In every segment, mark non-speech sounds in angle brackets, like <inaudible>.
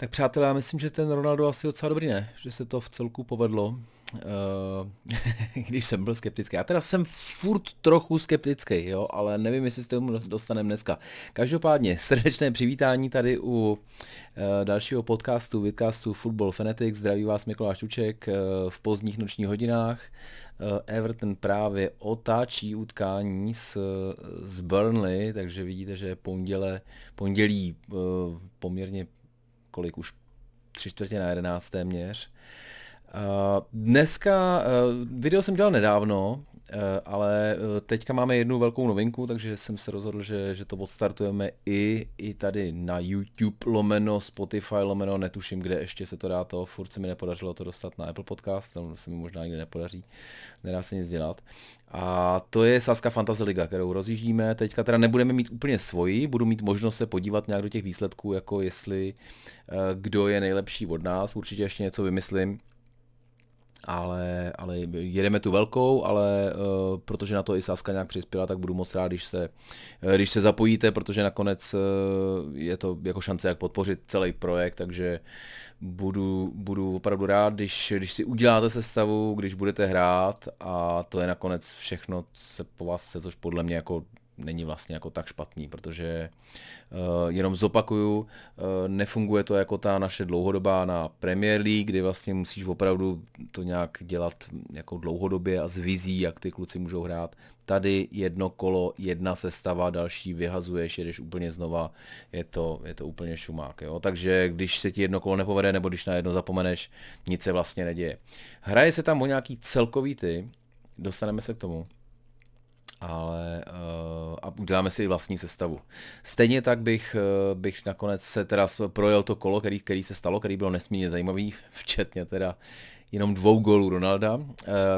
Tak přátelé, já myslím, že ten Ronaldo asi docela dobrý, ne? Že se to v celku povedlo. Uh, <laughs> když jsem byl skeptický. Já teda jsem furt trochu skeptický, jo, ale nevím, jestli se tomu dostaneme dneska. Každopádně srdečné přivítání tady u uh, dalšího podcastu, vidcastu Football Fanatics. Zdraví vás Mikuláš Tuček uh, v pozdních nočních hodinách. Everton právě otáčí utkání s, s Burnley, takže vidíte, že ponděle, pondělí poměrně kolik už tři čtvrtě na jedenáct téměř. Uh, dneska, uh, video jsem dělal nedávno, uh, ale teďka máme jednu velkou novinku, takže jsem se rozhodl, že, že to odstartujeme i, i tady na YouTube lomeno, Spotify lomeno, netuším, kde ještě se to dá to, furt se mi nepodařilo to dostat na Apple Podcast, to se mi možná nikdy nepodaří, nedá se nic dělat. A to je Saska Fantasy Liga, kterou rozjíždíme. Teďka teda nebudeme mít úplně svoji, budu mít možnost se podívat nějak do těch výsledků, jako jestli kdo je nejlepší od nás, určitě ještě něco vymyslím ale, ale jedeme tu velkou, ale uh, protože na to i Saska nějak přispěla, tak budu moc rád, když se, uh, když se zapojíte, protože nakonec uh, je to jako šance, jak podpořit celý projekt, takže budu, budu opravdu rád, když, když si uděláte sestavu, když budete hrát a to je nakonec všechno, se po vás chce, což podle mě jako není vlastně jako tak špatný, protože uh, jenom zopakuju, uh, nefunguje to jako ta naše dlouhodobá na Premier League, kdy vlastně musíš opravdu to nějak dělat jako dlouhodobě a s vizí, jak ty kluci můžou hrát. Tady jedno kolo, jedna sestava, další vyhazuješ, jedeš úplně znova, je to, je to úplně šumák. Jo? Takže když se ti jedno kolo nepovede, nebo když na jedno zapomeneš, nic se vlastně neděje. Hraje se tam o nějaký celkový ty, dostaneme se k tomu ale uh, a uděláme si i vlastní sestavu. Stejně tak bych, uh, bych nakonec se teda projel to kolo, který, který se stalo, který byl nesmírně zajímavý, <laughs> včetně teda jenom dvou gólů Ronalda. Uh,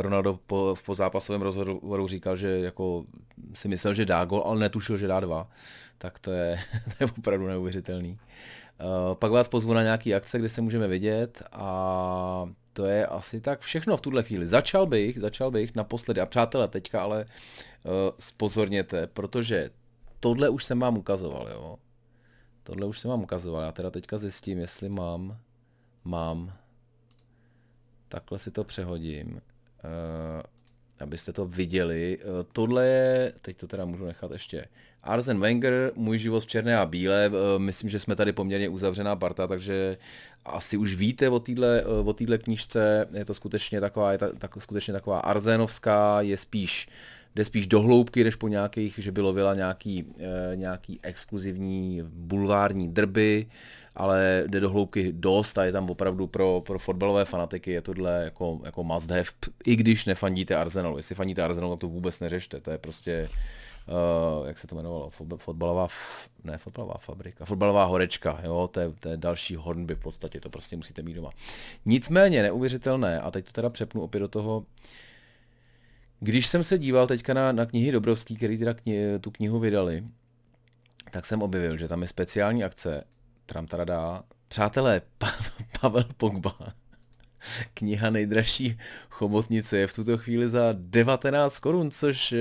Ronaldo po, v pozápasovém rozhovoru říkal, že jako si myslel, že dá gol, ale netušil, že dá dva. Tak to je, <laughs> to je opravdu neuvěřitelný. Uh, pak vás pozvu na nějaký akce, kde se můžeme vidět a to je asi tak všechno v tuhle chvíli. Začal bych, začal bych naposledy, a přátelé, teďka ale uh, spozorněte, protože tohle už jsem vám ukazoval, jo. Tohle už jsem vám ukazoval, já teda teďka zjistím, jestli mám, mám, takhle si to přehodím, uh, abyste to viděli. Uh, tohle je, teď to teda můžu nechat ještě, Arzen Wenger, můj život v černé a bílé, uh, myslím, že jsme tady poměrně uzavřená parta, takže asi už víte o téhle o týhle knížce, je to skutečně taková, je ta, tak, skutečně taková arzenovská, je spíš jde spíš do hloubky, než po nějakých, že by lovila nějaký, e, nějaký exkluzivní bulvární drby, ale jde do hloubky dost a je tam opravdu pro, pro fotbalové fanatiky je tohle jako, jako must have, i když nefandíte Arsenalu. Jestli fandíte Arsenalu, to vůbec neřešte, to je prostě uh, jak se to jmenovalo, fotbalová, ne fotbalová fabrika, fotbalová horečka, jo, to je, to je další hornby v podstatě, to prostě musíte mít doma. Nicméně neuvěřitelné, a teď to teda přepnu opět do toho, když jsem se díval teďka na, na knihy Dobrovský, který teda kni, tu knihu vydali, tak jsem objevil, že tam je speciální akce, tram dá, přátelé, pa, Pavel Pogba, <laughs> kniha nejdražší chobotnice je v tuto chvíli za 19 korun, což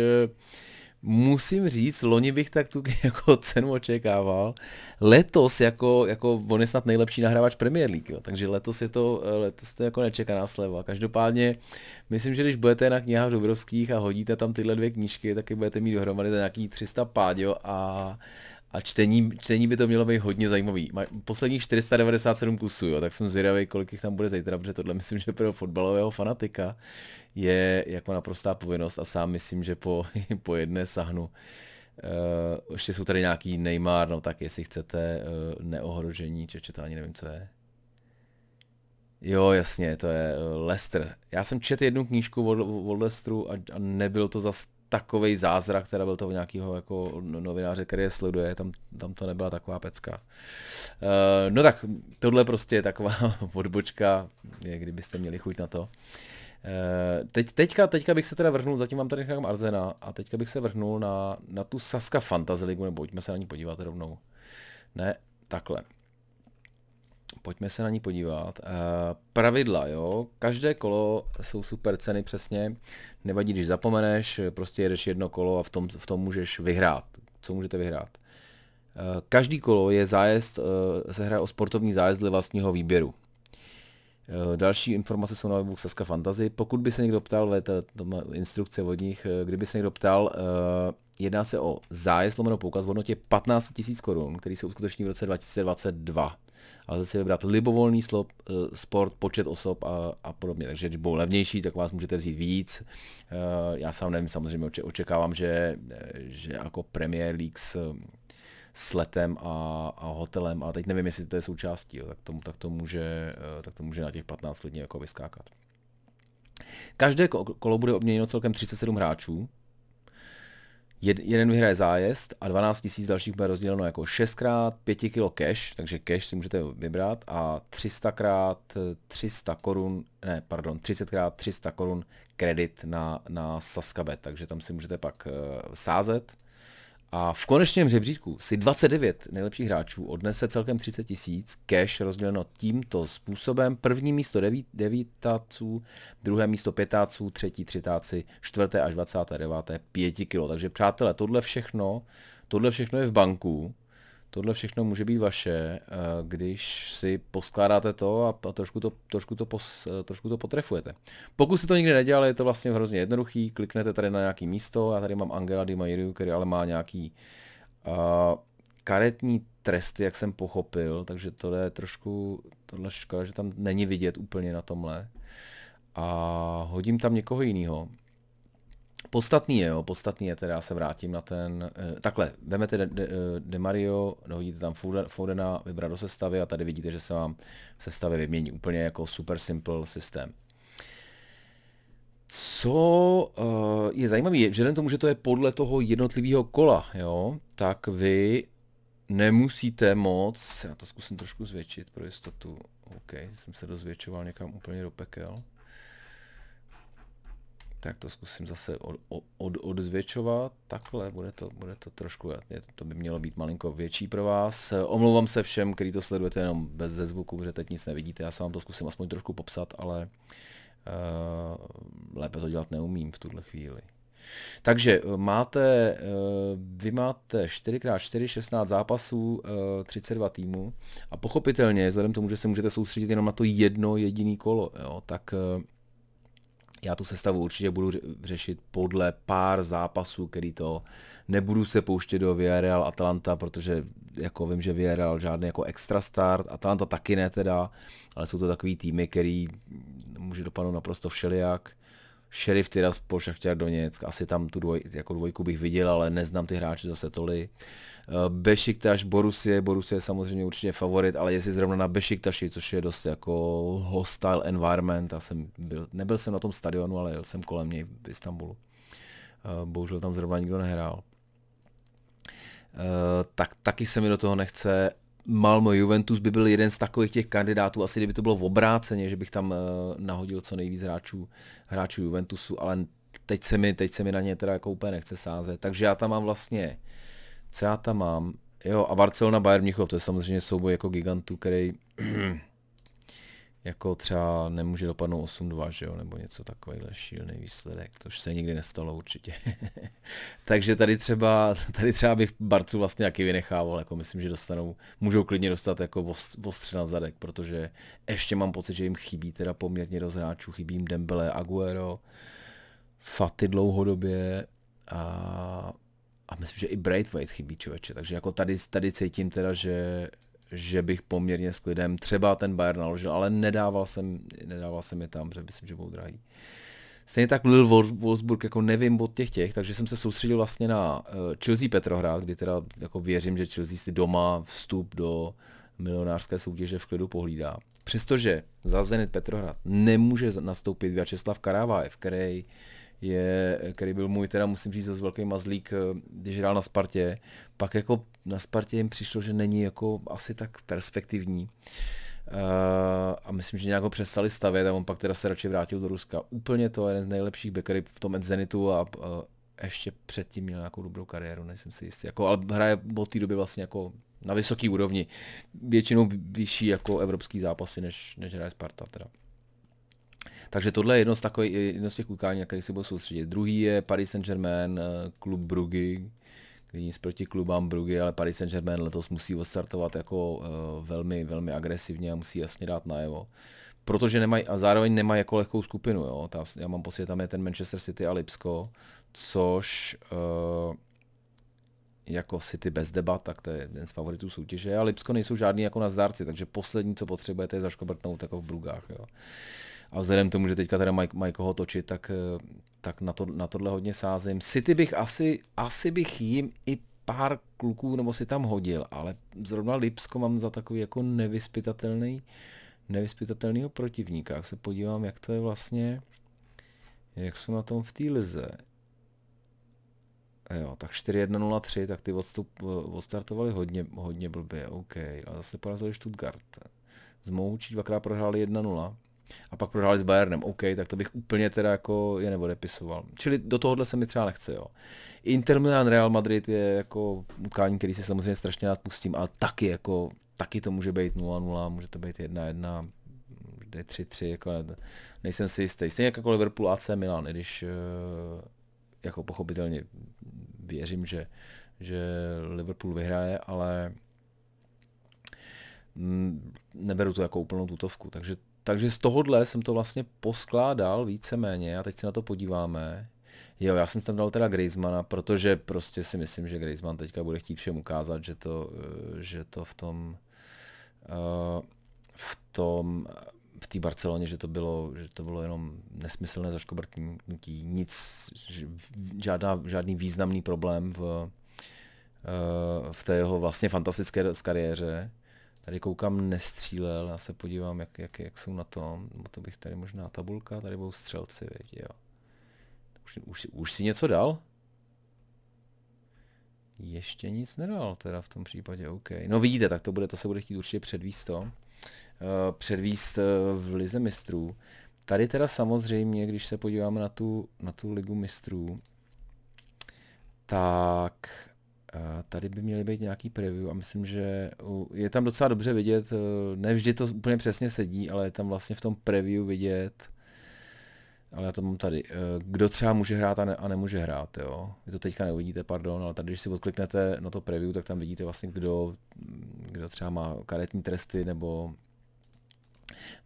musím říct, loni bych tak tu <laughs> jako cenu očekával. Letos jako, jako on je snad nejlepší nahrávač Premier League, jo, takže letos je to, letos to jako nečekaná sleva. Každopádně myslím, že když budete na knihách Dobrovských a hodíte tam tyhle dvě knížky, tak budete mít dohromady nějaký 300 páďo a a čtení, čtení by to mělo být hodně zajímavý. Maj, posledních 497 kusů, jo, tak jsem zvědavý, kolik jich tam bude zítra, protože tohle myslím, že pro fotbalového fanatika je jako naprostá povinnost a sám myslím, že po, <laughs> po jedné sahnu uh, ještě jsou tady nějaký Neymar, no tak jestli chcete uh, neohrožení, čeče to ani nevím, co je. Jo, jasně, to je uh, Lester. Já jsem četl jednu knížku od, od Lesteru a, a nebyl to zas takový zázrak, teda byl to nějakého jako novináře, který je sleduje, tam, tam to nebyla taková pecka. Uh, no tak, tohle prostě je taková <laughs> odbočka, je, kdybyste měli chuť na to. Uh, teď, teďka, teďka bych se teda vrhnul, zatím mám tady nechám Arzena, a teďka bych se vrhnul na, na tu Saska Fantasy League, nebo pojďme se na ní podívat rovnou. Ne, takhle. Pojďme se na ní podívat. Uh, pravidla, jo. Každé kolo jsou super ceny přesně. Nevadí, když zapomeneš, prostě jedeš jedno kolo a v tom, v tom můžeš vyhrát. Co můžete vyhrát? každý kolo je zájezd, se hraje o sportovní zájezd dle vlastního výběru. Další informace jsou na webu Saska Fantasy. Pokud by se někdo ptal, to má instrukce od nich, kdyby se někdo ptal, jedná se o zájezd lomeno poukaz v hodnotě 15 000 korun, který se uskuteční v roce 2022 a zase vybrat libovolný slop, eh, sport, počet osob a, a podobně. Takže když budou levnější, tak vás můžete vzít víc. Eh, já sám nevím, samozřejmě očekávám, že, eh, že jako Premier League s, s letem a, a hotelem, a teď nevím, jestli to je součástí, jo, tak, tomu, tak, to může, tak to může na těch 15 lidí jako vyskákat. Každé kolo bude obměněno celkem 37 hráčů, Jed, jeden vyhraje zájezd a 12 000 dalších bude rozděleno jako 6 x 5 kg cash, takže cash si můžete vybrat a 300 x 300 korun, ne, pardon, 30 x 300 korun kredit na, na Saskabet, takže tam si můžete pak uh, sázet a v konečném žebříčku si 29 nejlepších hráčů odnese celkem 30 tisíc, cash rozděleno tímto způsobem. První místo deví, devítáců, druhé místo pětáců, třetí třitáci, čtvrté až 29. pěti kilo. Takže přátelé, tohle všechno, tohle všechno je v banku Tohle všechno může být vaše, eh, když si poskládáte to a trošku to, trošku to, pos, eh, trošku to potrefujete. Pokud si to nikdy nedělali, je to vlastně hrozně jednoduchý, kliknete tady na nějaký místo, já tady mám Angela Di Mairu, který ale má nějaký uh, karetní tresty, jak jsem pochopil, takže to je trošku, tohle škoda, že tam není vidět úplně na tomhle. A hodím tam někoho jiného. Podstatný je, jo, podstatný je, teda já se vrátím na ten, eh, takhle, vemete De, De, De Mario, dohodíte tam Fodena, vybrat do sestavy a tady vidíte, že se vám sestavy vymění úplně jako super simple systém. Co uh, je zajímavé, je, že tomu, že to je podle toho jednotlivého kola, jo, tak vy nemusíte moc, já to zkusím trošku zvětšit pro jistotu, OK, jsem se dozvětšoval někam úplně do pekel. Tak to zkusím zase od, od, odzvětšovat. Takhle, bude to, bude to trošku, to by mělo být malinko větší pro vás. Omlouvám se všem, kteří to sledujete jenom bez ze zvuku, protože teď nic nevidíte. Já se vám to zkusím aspoň trošku popsat, ale uh, lépe to dělat neumím v tuhle chvíli. Takže eh, máte, eh, vy máte 4x4, 16 zápasů, 32 týmů a pochopitelně, vzhledem tomu, že se můžete soustředit jenom na to jedno jediný kolo, jo, tak já tu sestavu určitě budu řešit podle pár zápasů, který to nebudu se pouštět do Villarreal Atalanta, protože jako vím, že Villarreal žádný jako extra start, Atalanta taky ne teda, ale jsou to takový týmy, který může dopadnout naprosto všelijak. Sheriff Tiraspol, Šachtěr Doněck, asi tam tu dvoj, jako dvojku bych viděl, ale neznám ty hráče zase tolik. Eh, Bešiktaš, Borussia, Borussia je samozřejmě určitě favorit, ale jestli zrovna na Bešiktaši, což je dost jako hostile environment, já jsem byl, nebyl jsem na tom stadionu, ale jel jsem kolem něj v Istanbulu. Eh, bohužel tam zrovna nikdo nehrál. Eh, tak taky se mi do toho nechce. Malmo Juventus by byl jeden z takových těch kandidátů, asi kdyby to bylo v obráceně, že bych tam nahodil co nejvíc hráčů, hráčů Juventusu, ale teď se mi, teď se mi na ně teda jako úplně nechce sázet. Takže já tam mám vlastně co já tam mám? Jo, a Barcelona Bayern Mnichov, to je samozřejmě souboj jako gigantů, který jako třeba nemůže dopadnout 8-2, že jo, nebo něco takovýhle šílený výsledek, to už se nikdy nestalo určitě. <laughs> Takže tady třeba, tady třeba bych Barcu vlastně jaký vynechával, jako myslím, že dostanou, můžou klidně dostat jako ostře na zadek, protože ještě mám pocit, že jim chybí teda poměrně dost hráčů, chybí jim Dembele, Aguero, Faty dlouhodobě a a myslím, že i Braithwaite chybí člověče, takže jako tady, tady cítím teda, že, že bych poměrně s klidem třeba ten Bayern naložil, ale nedával jsem, nedával jsem je tam, že myslím, že budou drahý. Stejně tak Lil Wolfsburg, jako nevím od těch těch, takže jsem se soustředil vlastně na uh, Chelsea Petrohrad, kdy teda jako věřím, že Chelsea si doma vstup do milionářské soutěže v klidu pohlídá. Přestože za Zenit Petrohrad nemůže nastoupit Vyacheslav Karavájev, který je, který byl můj, teda musím říct, z velký mazlík, eh, když hrál na Spartě. Pak jako na Spartě jim přišlo, že není jako asi tak perspektivní. Uh, a myslím, že nějak ho přestali stavět a on pak teda se radši vrátil do Ruska. Úplně to je jeden z nejlepších backery v tom Zenitu a uh, ještě předtím měl nějakou dobrou kariéru, nejsem si jistý. Jako, ale hraje od té doby vlastně jako na vysoký úrovni. Většinou vyšší jako evropský zápasy, než, než hraje Sparta teda. Takže tohle je jedno z, takových, jedno z těch utkání, na kterých se budu soustředit. Druhý je Paris Saint-Germain, eh, klub Brugge, kdy nic proti klubám Brugy, ale Paris Saint-Germain letos musí odstartovat jako uh, velmi, velmi agresivně a musí jasně dát najevo. Protože nemají, a zároveň nemají jako lehkou skupinu, jo. Ta, já mám pocit, tam je ten Manchester City a Lipsko, což uh, jako City bez debat, tak to je jeden z favoritů soutěže. A Lipsko nejsou žádný jako na zdárci, takže poslední, co potřebujete, je zaškobrtnout jako v Brugách. Jo. A vzhledem k tomu, že teďka teda mají, mají koho točit, tak, eh, tak na, to, na tohle hodně sázím. City bych asi, asi bych jim i pár kluků nebo si tam hodil, ale zrovna Lipsko mám za takový jako nevyspytatelný, nevyspytatelného protivníka. Jak se podívám, jak to je vlastně, jak jsou na tom v té lize. Jo, tak 4-1-0-3, tak ty odstup, eh, odstartovali hodně, hodně blbě, OK. A zase porazili Stuttgart. Z Moučí dvakrát prohráli 1-0 a pak prohráli s Bayernem, OK, tak to bych úplně teda jako je neodepisoval. Čili do tohohle se mi třeba nechce, jo. Inter Milan Real Madrid je jako utkání, který si samozřejmě strašně rád pustím, ale taky jako, taky to může být 0-0, může to být 1-1, 3-3, jako nejsem si jistý. Stejně jako Liverpool AC Milan, i když eh, jako pochopitelně věřím, že, že Liverpool vyhraje, ale mm, neberu to jako úplnou tutovku. Takže, takže z tohohle jsem to vlastně poskládal víceméně a teď se na to podíváme. Jo, já jsem tam dal teda Griezmana, protože prostě si myslím, že Griezmann teďka bude chtít všem ukázat, že to, že to v tom uh, v tom v té Barceloně, že to bylo, že to bylo jenom nesmyslné zaškobrtnutí, nic, žádná, žádný významný problém v, eh, v té jeho vlastně fantastické kariéře. Tady koukám, nestřílel, já se podívám, jak, jak, jak jsou na tom, to bych tady možná tabulka, tady budou střelci, věď, jo. Už, už, už si něco dal? Ještě nic nedal, teda v tom případě, OK. No vidíte, tak to bude, to se bude chtít určitě předvíst to. Eh, předvíst eh, v lize mistrů. Tady teda samozřejmě, když se podíváme na tu, na tu ligu mistrů, tak eh, tady by měly být nějaký preview a myslím, že je tam docela dobře vidět, ne vždy to úplně přesně sedí, ale je tam vlastně v tom preview vidět, ale já to mám tady, kdo třeba může hrát a, ne, a nemůže hrát, jo. Vy to teďka neuvidíte, pardon, ale tady, když si odkliknete na to preview, tak tam vidíte vlastně, kdo, kdo třeba má karetní tresty nebo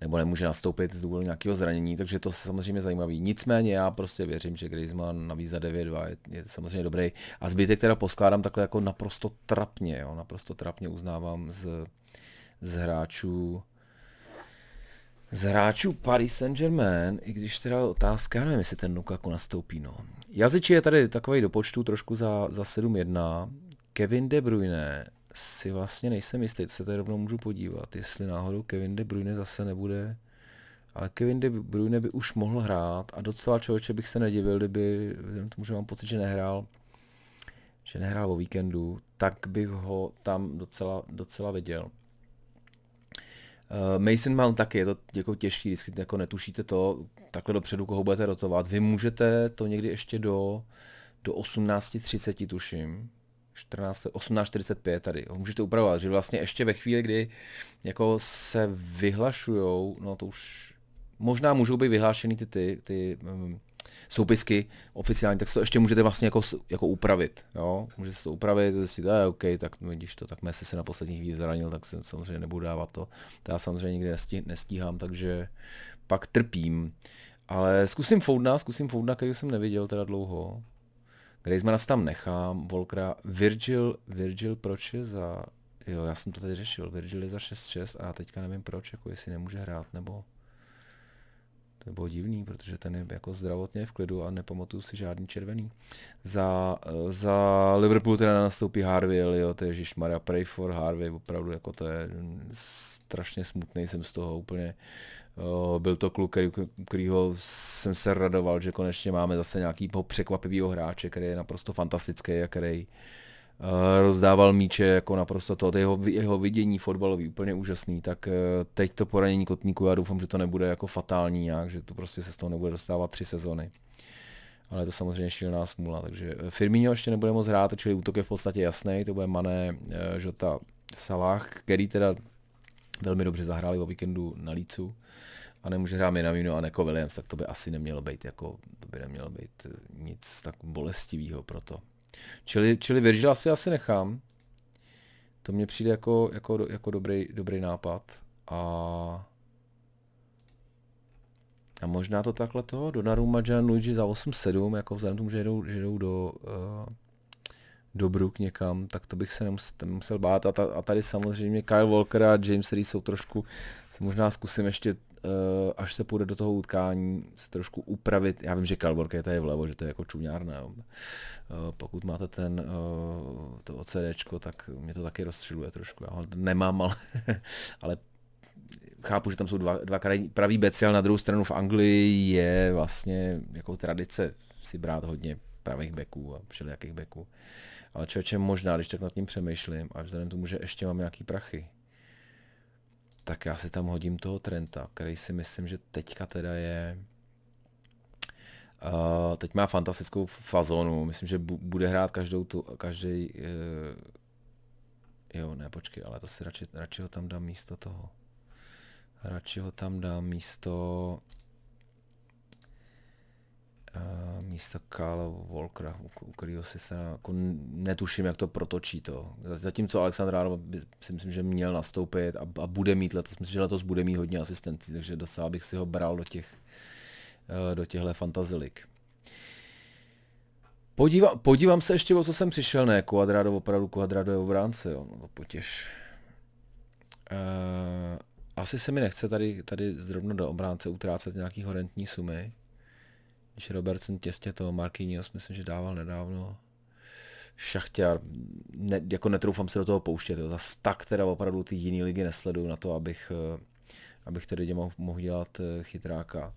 nebo nemůže nastoupit z důvodu nějakého zranění, takže to samozřejmě zajímavý. Nicméně já prostě věřím, že Griezmann navíc za 9-2 je, je samozřejmě dobrý. A zbytek teda poskládám takhle jako naprosto trapně, jo, naprosto trapně uznávám z, z hráčů z hráčů Paris Saint-Germain, i když teda otázka, já nevím, jestli ten Lukaku nastoupí, no. Jazyči je tady takový do počtu trošku za, za 7-1. Kevin De Bruyne si vlastně nejsem jistý, se tady rovnou můžu podívat, jestli náhodou Kevin De Bruyne zase nebude, ale Kevin De Bruyne by už mohl hrát a docela člověče bych se nedivil, kdyby, tomu, že mám pocit, že nehrál, že nehrál o víkendu, tak bych ho tam docela, docela viděl. Uh, Mason Mount taky, je to jako těžký, když jako netušíte to, takhle dopředu, koho budete rotovat. Vy můžete to někdy ještě do, do 18.30 tuším, 14, 18.45 tady. Ho můžete upravovat, že vlastně ještě ve chvíli, kdy jako se vyhlašujou, no to už možná můžou být vyhlášeny ty, ty, ty um, soupisky oficiální, tak to ještě můžete vlastně jako, jako upravit. Jo? Můžete se to upravit, zjistit, a OK, tak vidíš to, tak Messi se na poslední chvíli zranil, tak se samozřejmě nebudu dávat to. To já samozřejmě nikdy nestí, nestíhám, takže pak trpím. Ale zkusím Foudna, zkusím Foudna, který jsem neviděl teda dlouho. Griezmana tam nechám, Volkra, Virgil, Virgil proč je za, jo, já jsem to tady řešil, Virgil je za 6-6 a teďka nevím proč, jako jestli nemůže hrát, nebo to bylo divný, protože ten je jako zdravotně v klidu a nepamatuju si žádný červený. Za, za Liverpool teda nastoupí Harvey, jo, to je Maria pray for Harvey, opravdu jako to je strašně smutný, jsem z toho úplně byl to kluk, který, kterýho jsem se radoval, že konečně máme zase nějakýho překvapivého hráče, který je naprosto fantastický a který rozdával míče jako naprosto to, jeho, jeho vidění fotbalový úplně úžasný, tak teď to poranění kotníku, já doufám, že to nebude jako fatální nějak, že to prostě se z toho nebude dostávat tři sezony. Ale je to samozřejmě šílená smůla, takže Firmino ještě nebude moc hrát, čili útok je v podstatě jasný, to bude Mané, Žota, Salah, který teda velmi dobře zahráli o víkendu na Lícu a nemůže hrát Minamino a Neko Williams, tak to by asi nemělo být jako, to by nemělo být nic tak bolestivého pro to. Čili, čili Virgila si asi nechám. To mně přijde jako, jako, jako dobrý, dobrý nápad. A, a možná to takhle toho, Donnarumma, Gian Luigi za 8-7, jako vzhledem tomu, že jdou, že jdou do, uh, do Brook někam, tak to bych se nemusel, nemusel bát. A, ta, a tady samozřejmě Kyle Walker a James Reed jsou trošku, se možná zkusím ještě uh, až se půjde do toho utkání, se trošku upravit. Já vím, že Kalborka je tady vlevo, že to je jako čuňárna. Uh, pokud máte ten, uh, to OCDčko, tak mě to taky rozstřeluje trošku. Já ho nemám, ale, <laughs> ale chápu, že tam jsou dva, dva pravý beci, ale na druhou stranu v Anglii je vlastně jako tradice si brát hodně pravých beků a všelijakých beků. Ale člověče možná, když tak nad tím přemýšlím a vzhledem tomu, že ještě mám nějaký prachy, tak já si tam hodím toho Trenta, který si myslím, že teďka teda je Uh, teď má fantastickou fazonu, myslím, že bu- bude hrát každou tu, každý, uh, jo, ne, počkej, ale to si radši, radši ho tam dám místo toho. Radši ho tam dám místo místo Kyle Walkera, u kterého si se jako netuším, jak to protočí to. Zatímco Alexandr Arnold si myslím, že měl nastoupit a, a bude mít letos, myslím, že letos bude mít hodně asistencí, takže docela bych si ho bral do těch uh, do těchto fantazilik. Podívám, podívám se ještě, o co jsem přišel, ne, Quadrado, opravdu Quadrado je obránce, jo, no potěž. Uh, asi se mi nechce tady, tady zrovna do obránce utrácet nějaký horentní sumy. Když Robertson těstě to Marquinhos, myslím, že dával nedávno šachtěr, ne, jako netroufám se do toho pouštět, jo. zase tak teda opravdu ty jiné ligy nesleduju na to, abych, eh, abych tedy mohl, mohl dělat eh, chytráka.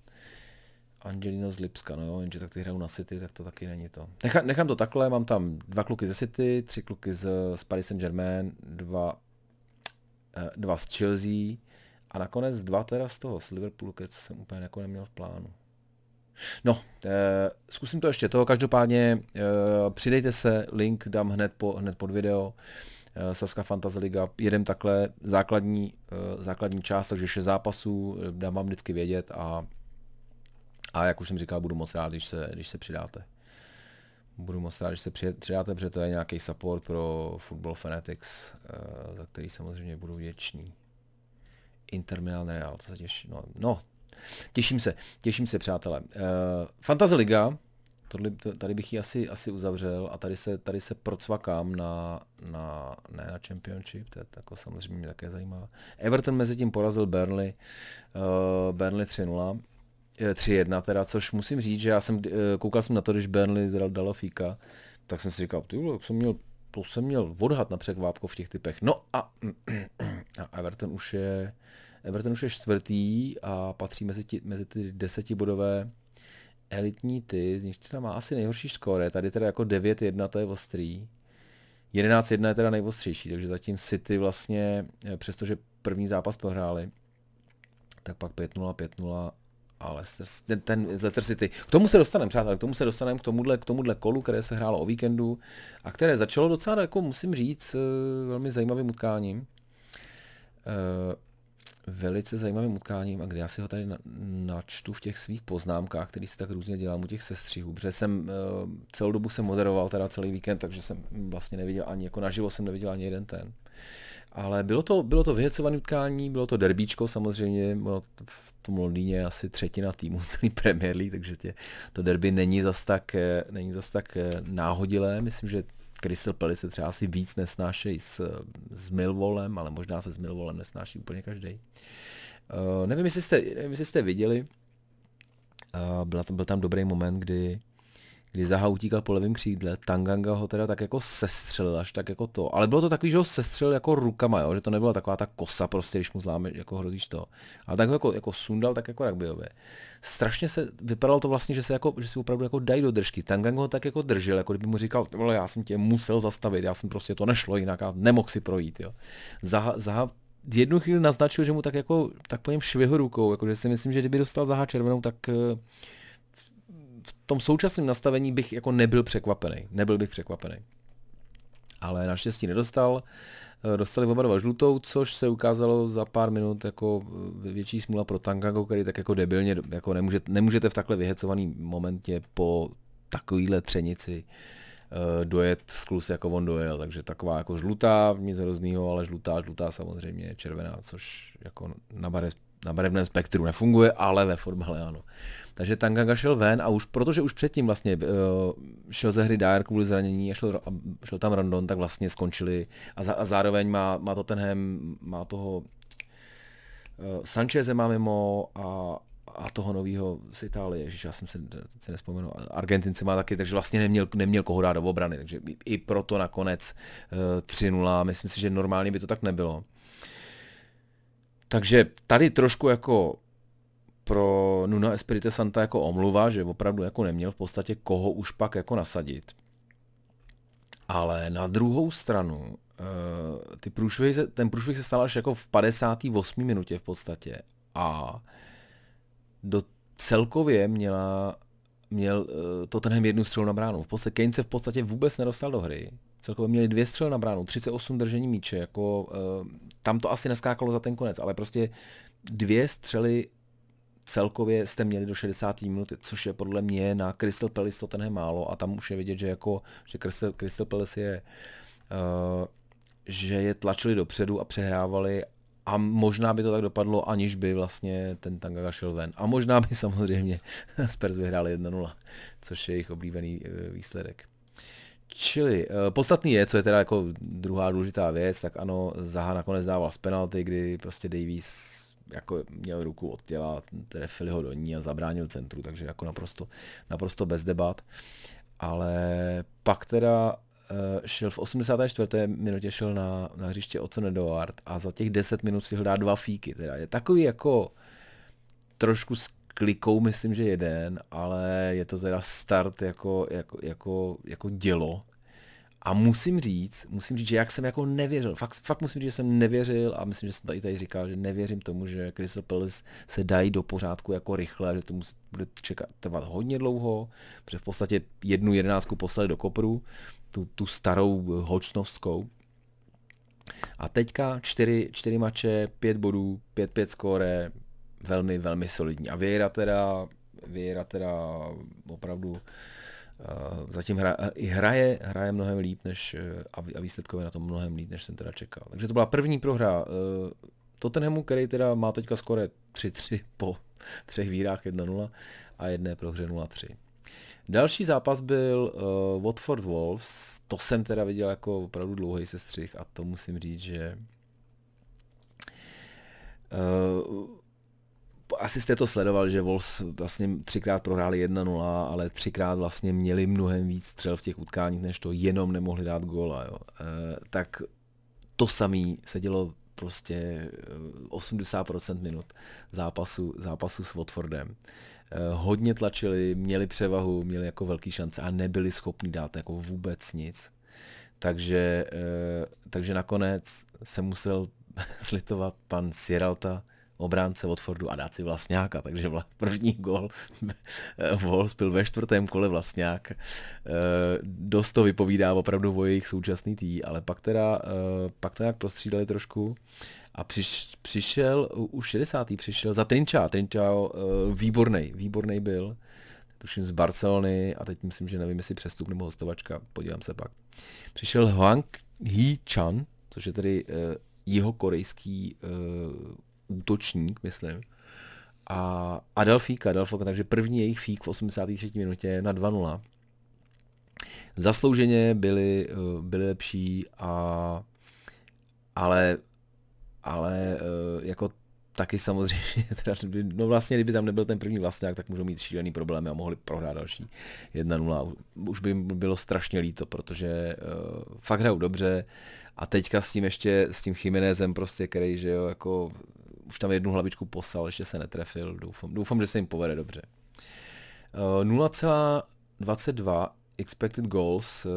Angelino z Lipska, no jo, jenže tak ty hrajou na City, tak to taky není to. Nechám, nechám to takhle, mám tam dva kluky ze City, tři kluky z, z Paris Saint-Germain, dva, eh, dva z Chelsea a nakonec dva teda z toho, z Liverpoolu, co jsem úplně jako neměl v plánu. No, eh, zkusím to ještě toho. Každopádně eh, přidejte se, link dám hned, po, hned pod video. Eh, Saska Fantasy Liga, jedem takhle základní, eh, základní část, takže 6 zápasů, eh, dám vám vždycky vědět a, a jak už jsem říkal, budu moc rád, když se, když se přidáte. Budu moc rád, když se přidáte, protože to je nějaký support pro Football Fanatics, eh, za který samozřejmě budu vděčný. Inter Milan Real, to se těší. No, no, Těším se, těším se, přátelé. Uh, Fantasy Liga, tohle, tady bych ji asi, asi uzavřel a tady se, tady se procvakám na, na, ne na Championship, to je jako samozřejmě mě také zajímá. Everton mezi tím porazil Burnley, uh, Burnley 3-0. 3-1 teda, což musím říct, že já jsem, koukal jsem na to, když Burnley dalo fíka, tak jsem si říkal, ty jsem měl, to jsem měl odhad na překvápko v těch typech. No a, <clears throat> a Everton už je, Everton už je čtvrtý a patří mezi, ti, mezi ty desetibodové elitní ty, z nich teda má asi nejhorší skóre, tady teda jako 9-1 to je ostrý, 11-1 je teda nejostřejší, takže zatím City vlastně, eh, přestože první zápas prohráli, tak pak 5-0, 5-0 a Leicester, ten, ten Leicester City. K tomu se dostaneme, přátelé, k tomu se dostaneme, k tomuhle, k tomuhle kolu, které se hrálo o víkendu a které začalo docela, jako musím říct, eh, velmi zajímavým utkáním. Eh, velice zajímavým utkáním a kde já si ho tady načtu v těch svých poznámkách, který si tak různě dělám u těch sestřihů, protože jsem uh, celou dobu jsem moderoval teda celý víkend, takže jsem vlastně neviděl ani, jako naživo jsem neviděl ani jeden ten. Ale bylo to, bylo to vyhecované utkání, bylo to derbíčko samozřejmě, bylo v tom Londýně asi třetina týmu <laughs> celý Premier League, takže tě, to derby není zas tak, eh, není zas tak eh, náhodilé, myslím, že Crystal Palace se třeba asi víc nesnášejí s, s Milvolem, ale možná se s Milvolem nesnáší úplně každý. Uh, nevím, jestli jste, nevím, jestli jste viděli, uh, byla tam, byl tam dobrý moment, kdy kdy Zaha utíkal po levém křídle, Tanganga ho teda tak jako sestřelil, až tak jako to. Ale bylo to takový, že ho sestřelil jako rukama, jo? že to nebyla taková ta kosa prostě, když mu zláme, jako hrozíš to. Ale tak jako, jako sundal, tak jako rugbyově. Strašně se, vypadalo to vlastně, že se, jako, že si opravdu jako dají do držky. Tanganga ho tak jako držel, jako kdyby mu říkal, já jsem tě musel zastavit, já jsem prostě to nešlo jinak a nemohl si projít. Jo? Zaha, Zaha jednu chvíli naznačil, že mu tak jako, tak po něm švihl rukou, jako že si myslím, že kdyby dostal Zaha červenou, tak tom současném nastavení bych jako nebyl překvapený. Nebyl bych překvapený. Ale naštěstí nedostal. Eh, dostali oba dva žlutou, což se ukázalo za pár minut jako eh, větší smůla pro Tangago, který tak jako debilně, jako nemůžete, nemůžete v takhle vyhecovaný momentě po takovýhle třenici dojet sklus, jako on dojel, takže taková jako žlutá, nic hroznýho, ale žlutá, žlutá samozřejmě červená, což jako na, barev, na barevném spektru nefunguje, ale ve formule ano. Takže Tanganga šel ven a už, protože už předtím vlastně uh, šel ze hry Dyer kvůli zranění a šel, a šel tam Randon, tak vlastně skončili a, za, a zároveň má, má Tottenham, má toho uh, Sancheze má mimo a, a toho nového z Itálie, ježiš, já jsem se, se nespomenu, Argentince má taky, takže vlastně neměl, neměl koho dát do obrany, takže i, i proto nakonec uh, eh, 3-0, myslím si, že normálně by to tak nebylo. Takže tady trošku jako pro Nuna Espirite Santa jako omluva, že opravdu jako neměl v podstatě koho už pak jako nasadit. Ale na druhou stranu, uh, ty průšvih, ten průšvih se stal až jako v 58. minutě v podstatě a do celkově měla, měl uh, Tottenham jednu střelu na bránu. V podstatě Kane se v podstatě vůbec nedostal do hry. Celkově měli dvě střely na bránu, 38 držení míče, jako uh, tam to asi neskákalo za ten konec, ale prostě dvě střely celkově jste měli do 60. minuty, což je podle mě na Crystal Palace to tenhle málo a tam už je vidět, že jako, že Crystal, Crystal Palace je, uh, že je tlačili dopředu a přehrávali a možná by to tak dopadlo, aniž by vlastně ten Tangaga šel ven. A možná by samozřejmě <laughs> Spurs vyhráli 1-0, což je jejich oblíbený eh, výsledek. Čili uh, podstatný je, co je teda jako druhá důležitá věc, tak ano, Zaha nakonec dával z penalty, kdy prostě Davies jako měl ruku od těla, trefili ho do ní a zabránil centru, takže jako naprosto, naprosto bez debat. Ale pak teda uh, šel v 84. minutě šel na, na hřiště Ocon Eduard a za těch 10 minut si dá dva fíky. Teda je takový jako trošku klikou, myslím, že jeden, ale je to teda start jako, jako, jako, jako dělo a musím říct, musím říct, že jak jsem jako nevěřil, fakt, fakt musím říct, že jsem nevěřil a myslím, že jsem tady, tady říkal, že nevěřím tomu, že Crystal Palace se dají do pořádku jako rychle, že to musí, bude čekat, trvat hodně dlouho, protože v podstatě jednu jedenáctku poslali do kopru, tu, tu starou hočnovskou. A teďka čtyři, čtyři mače, pět bodů, pět, pět skóre, velmi, velmi solidní. A Vieira teda, Vieira teda opravdu Eh, zatím hra, i hraje, hraje mnohem líp než, eh, a výsledkově na tom mnohem líp, než jsem teda čekal. Takže to byla první prohra eh, Tottenhamu, který teda má teďka skore 3-3 po <laughs> třech výrách 1-0 a jedné prohře 0-3. Další zápas byl uh, Watford Wolves, to jsem teda viděl jako opravdu dlouhý sestřih a to musím říct, že uh, asi jste to sledoval, že Wolves vlastně třikrát prohráli 1-0, ale třikrát vlastně měli mnohem víc střel v těch utkáních, než to jenom nemohli dát góla. Jo. E, tak to samé se dělo prostě 80% eh, minut zápasu, zápasu s Watfordem. E, hodně tlačili, měli převahu, měli jako velký šance a nebyli schopni dát jako vůbec nic. Takže, takže nakonec se musel <laughs> slitovat pan Sieralta, obránce Watfordu a dát si vlastňáka, takže vla, první gol <laughs> Wolves byl ve čtvrtém kole vlastňák. E, dost to vypovídá opravdu o jejich současný tý, ale pak teda, e, pak to nějak prostřídali trošku a přiš, přišel, u 60. přišel za Trinča, Trinča e, výborný, výborný byl, tuším z Barcelony a teď myslím, že nevím, jestli přestup nebo hostovačka, podívám se pak. Přišel Hwang Hee Chan, což je tedy uh, jeho korejský uh, útočník, myslím. A Adel Fík, Adel Fík, takže první jejich fík v 83. minutě na 2-0. Zaslouženě byli, eh, byli lepší, a, ale, ale eh, jako taky samozřejmě, <laughs> teda, no vlastně, kdyby tam nebyl ten první vlastňák, tak můžou mít šílený problémy a mohli prohrát další 1-0. Už by jim bylo strašně líto, protože uh, fakt hrajou dobře a teďka s tím ještě, s tím Chimenezem prostě, který, že jo, jako už tam jednu hlavičku poslal, ještě se netrefil, doufám, doufám že se jim povede dobře. 0,22 eh, expected goals, eh,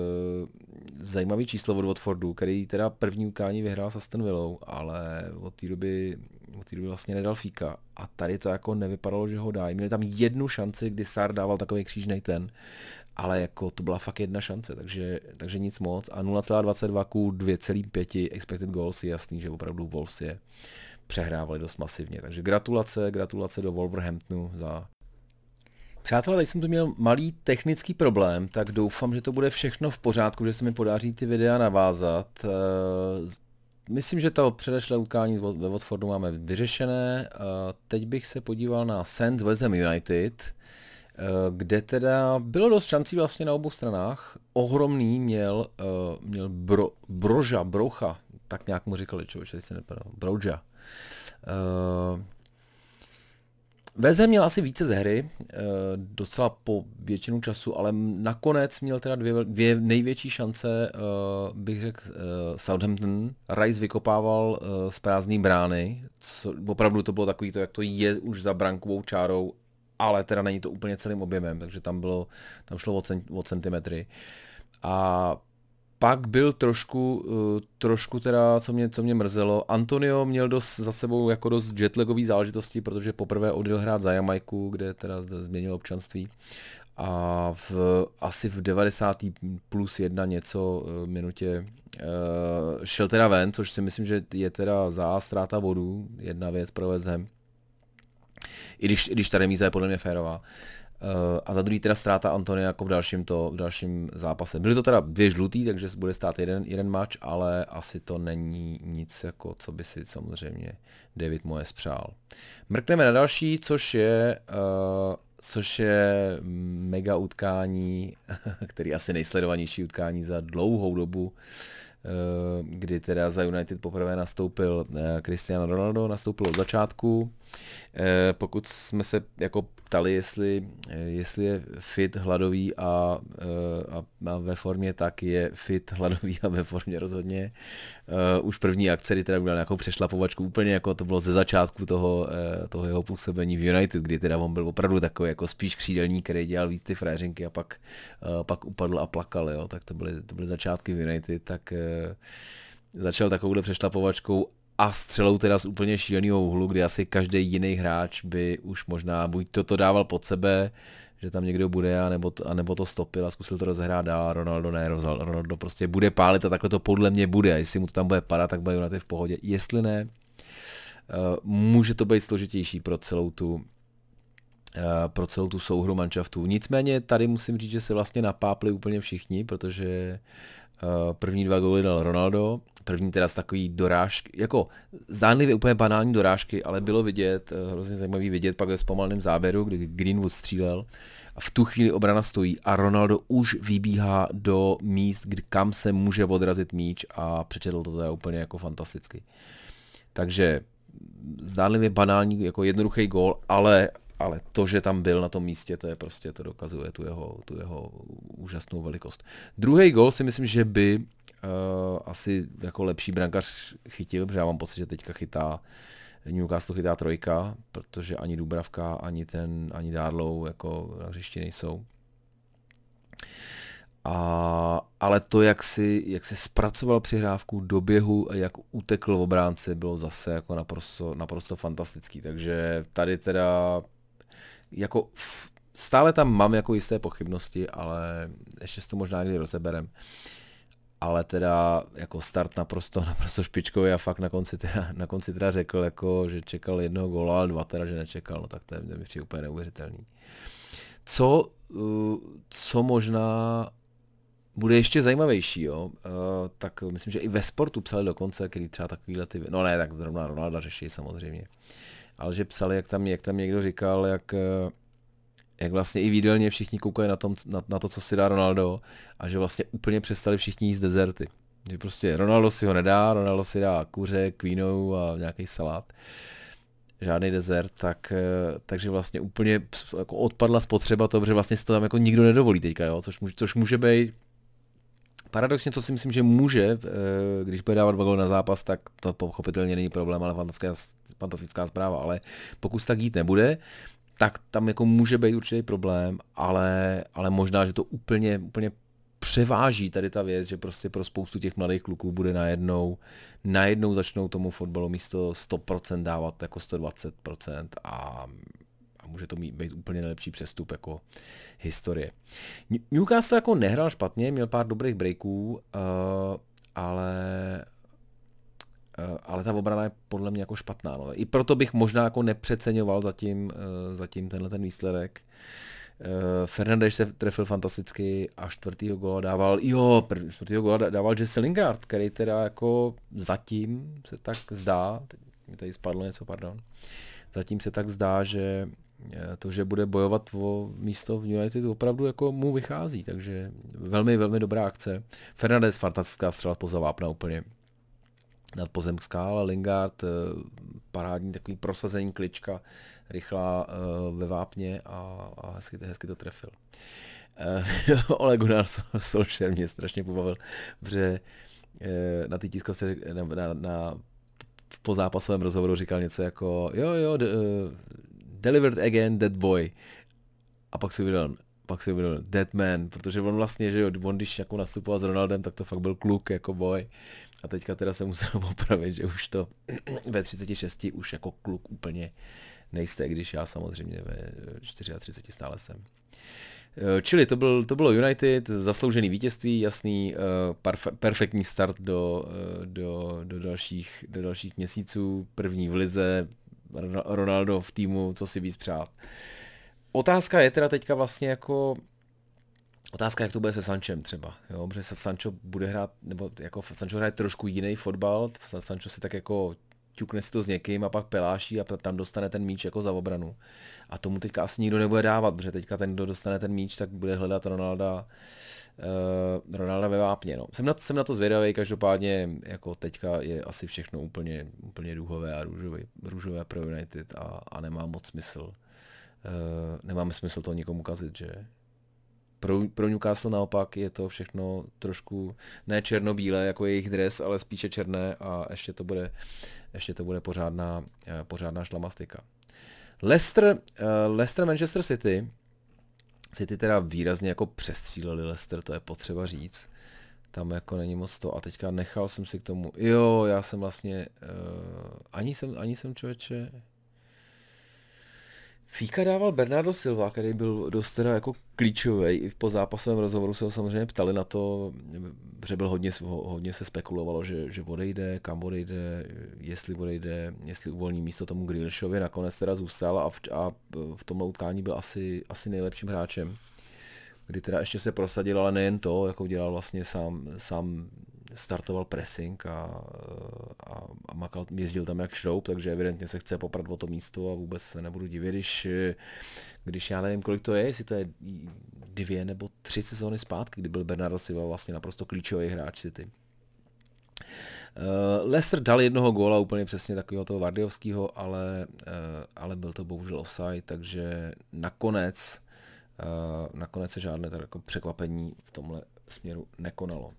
zajímavý číslo od Watfordu, který teda první ukání vyhrál s Aston Villou, ale od té doby, od té doby vlastně nedal fíka. A tady to jako nevypadalo, že ho dá. Měli tam jednu šanci, kdy Sar dával takový křížnej ten, ale jako to byla fakt jedna šance, takže, takže nic moc. A 0,22 ku 2,5 expected goals je jasný, že opravdu Wolves je přehrávali dost masivně. Takže gratulace, gratulace do Wolverhamptonu za Přátelé, teď jsem tu měl malý technický problém, tak doufám, že to bude všechno v pořádku, že se mi podaří ty videa navázat. Eh, myslím, že to předešlé utkání ve Watfordu máme vyřešené. Teď bych se podíval na Saints West Ham United, eh, kde teda bylo dost šancí vlastně na obou stranách. Ohromný měl, eh, měl bro, Broža, Brocha, tak nějak mu říkali člověče, se nepadal, Broža. Veze měl asi více ze hry, eh, docela po většinu času, ale nakonec měl teda dvě, dvě největší šance, eh, bych řekl, eh, Southampton. Rice vykopával z prázdné brány, co, opravdu to bylo takový to, jak to je už za brankovou čárou, ale teda není to úplně celým objemem, takže tam bylo, tam šlo o, cent, o centimetry. A pak byl trošku, uh, trošku teda, co mě, co mě mrzelo, Antonio měl dost za sebou jako dost jetlagový záležitosti, protože poprvé odjel hrát za Jamajku, kde teda změnil občanství a v, asi v 90. plus jedna něco uh, minutě uh, šel teda ven, což si myslím, že je teda za ztráta bodů, jedna věc pro West Ham. I když, i když ta remíza je podle mě férová. Uh, a za druhý teda ztráta Antonia jako v dalším, to, v dalším zápase. Byly to teda dvě žlutý, takže bude stát jeden, jeden match, ale asi to není nic, jako co by si samozřejmě David Moyes přál. Mrkneme na další, což je, uh, což je mega utkání, <laughs> který asi nejsledovanější utkání za dlouhou dobu, uh, kdy teda za United poprvé nastoupil Cristiano Ronaldo, nastoupil od začátku, Eh, pokud jsme se jako ptali, jestli, eh, jestli je fit, hladový a, eh, a, a ve formě, tak je fit, hladový a ve formě rozhodně. Už první akce, kdy teda udělal nějakou přešlapovačku, úplně jako to bylo ze začátku toho, toho jeho působení v United, kdy teda on byl opravdu takový jako spíš křídelník, který dělal víc ty fréřinky a pak, pak upadl a plakal, jo. tak to byly, to byly začátky v United, tak začal takovouhle přešlapovačkou a střelou teda z úplně šíleného úhlu, kdy asi každý jiný hráč by už možná buď toto dával pod sebe, že tam někdo bude, anebo to, anebo to stopil a zkusil to rozehrát dál, Ronaldo ne, Ronaldo prostě bude pálit a takhle to podle mě bude a jestli mu to tam bude padat, tak bude na v pohodě, jestli ne, uh, může to být složitější pro celou tu uh, pro celou tu souhru manšaftů. Nicméně tady musím říct, že se vlastně napápli úplně všichni, protože uh, první dva góly dal Ronaldo, První teda z takový dorážky, jako zdánlivě úplně banální dorážky, ale bylo vidět, eh, hrozně zajímavý vidět pak ve zpomalném záběru, kdy Greenwood střílel a v tu chvíli obrana stojí a Ronaldo už vybíhá do míst, kdy kam se může odrazit míč a přečetl to teda úplně jako fantasticky. Takže zdánlivě banální, jako jednoduchý gól, ale, ale to, že tam byl na tom místě, to je prostě, to dokazuje tu jeho, tu jeho úžasnou velikost. Druhý gól si myslím, že by uh, asi jako lepší brankař chytil, protože já mám pocit, že teďka chytá Newcastle chytá trojka, protože ani Dubravka, ani ten, ani Dárlou jako na hřišti nejsou. A, ale to, jak si, jak si zpracoval přihrávku do běhu a jak utekl v obránci, bylo zase jako naprosto, naprosto fantastický. Takže tady teda jako stále tam mám jako jisté pochybnosti, ale ještě si to možná někdy rozeberem. Ale teda jako start naprosto, <laughs> naprosto špičkový a fakt na konci, teda, na konci teda řekl, jako, že čekal jednoho gola, ale dva teda, že nečekal, no tak to je mi úplně neuvěřitelný. Co, uh, co možná bude ještě zajímavější, jo? Uh, tak myslím, že i ve sportu psali dokonce, který třeba takovýhle ty, no ne, tak zrovna Ronalda řeší samozřejmě, ale že psali, jak tam, jak tam někdo říkal, jak uh, jak vlastně i výdelně všichni koukají na, tom, na, na to, co si dá Ronaldo a že vlastně úplně přestali všichni jíst dezerty. Že prostě Ronaldo si ho nedá, Ronaldo si dá kuře, kvínou a nějaký salát. Žádný dezert, tak, eh, takže vlastně úplně jako odpadla spotřeba to, protože vlastně si to tam jako nikdo nedovolí teďka, jo? Což, může, což může být Paradoxně, co si myslím, že může, eh, když bude dávat dva na zápas, tak to pochopitelně není problém, ale fantastická, fantastická zpráva. Ale pokud tak jít nebude, tak tam jako může být určitý problém, ale, ale možná, že to úplně, úplně převáží tady ta věc, že prostě pro spoustu těch mladých kluků bude najednou, najednou začnou tomu fotbalu místo 100% dávat jako 120% a, a může to mít, být úplně nejlepší přestup jako historie. Newcastle jako nehrál špatně, měl pár dobrých breaků, uh, ale Eh, ale ta obrana je podle mě jako špatná. No. I proto bych možná jako nepřeceňoval zatím, eh, zatím tenhle ten výsledek. Fernandeš se trefil fantasticky a čtvrtýho góla dával, jo, čtvrtýho góla dával Jesse Lingard, který teda jako zatím se tak zdá, teď mi tady spadlo něco, pardon, zatím se tak zdá, že to, že bude bojovat o místo v United, opravdu jako mu vychází, takže velmi, velmi dobrá akce. Fernandez fantastická střela poza vápna úplně nadpozemská, ale Lingard eh, parádní takový prosazení klička, rychlá eh, ve vápně a, a hezky, hezky to trefil. <laughs> Ole Gunnar Solskjaer mě strašně pobavil, protože na té tiskovce na, na, na v pozápasovém rozhovoru říkal něco jako jo, jo, d, delivered again, dead boy. A pak si uvědomil, pak si uvědomil, dead man, protože on vlastně, že jo, on když jako nastupoval s Ronaldem, tak to fakt byl kluk jako boy. A teďka teda se musel <laughs> opravit, že už to <clears throat> ve 36 už jako kluk úplně nejste, když já samozřejmě ve 34 stále jsem. Eh, čili to, byl, to bylo United, zasloužený vítězství, jasný, uh, perfektní start do, uh, do, do, dalších, do dalších měsíců, první v lize, Ronaldo v týmu, co si víc přát. Otázka je teda teďka vlastně jako Otázka, jak to bude se Sanchem třeba, jo, protože se Sancho bude hrát, nebo jako Sancho hraje trošku jiný fotbal, Sancho si tak jako ťukne si to s někým a pak peláší a tam dostane ten míč jako za obranu. A tomu teďka asi nikdo nebude dávat, protože teďka ten, kdo dostane ten míč, tak bude hledat Ronalda, uh, Ronalda ve vápně. No. Jsem, na, jsem na to zvědavý, každopádně jako teďka je asi všechno úplně, úplně růžové a růžové, růžové pro United a, a nemá moc smysl. Uh, nemáme smysl to nikomu kazit, že? Pro, pro Newcastle naopak je to všechno trošku ne černobílé jako jejich dres, ale spíše černé a ještě to bude, ještě to bude pořádná, eh, pořádná šlamastika. Leicester, uh, Leicester Manchester City City teda výrazně jako přestříleli Leicester, to je potřeba říct. Tam jako není moc to. A teďka nechal jsem si k tomu, jo, já jsem vlastně, uh, ani jsem, ani jsem člověče, Fíka dával Bernardo Silva, který byl dost teda jako klíčový. I po zápasovém rozhovoru se ho samozřejmě ptali na to, že byl hodně, hodně se spekulovalo, že, že odejde, kam odejde, jestli odejde, jestli uvolní místo tomu Grealishovi. Nakonec teda zůstal a v, a v tomhle utkání byl asi, asi nejlepším hráčem. Kdy teda ještě se prosadil, ale nejen to, jako dělal vlastně sám, sám startoval pressing a, a, a makal, jezdil tam jak šroub, takže evidentně se chce poprat o to místo a vůbec se nebudu divit, když, když já nevím, kolik to je, jestli to je dvě nebo tři sezóny zpátky, kdy byl Bernardo Silva vlastně naprosto klíčový hráč City. Uh, Leicester dal jednoho góla úplně přesně takového toho Vardiovského, ale, uh, ale byl to bohužel offside, takže nakonec, uh, nakonec se žádné tak jako překvapení v tomhle směru nekonalo.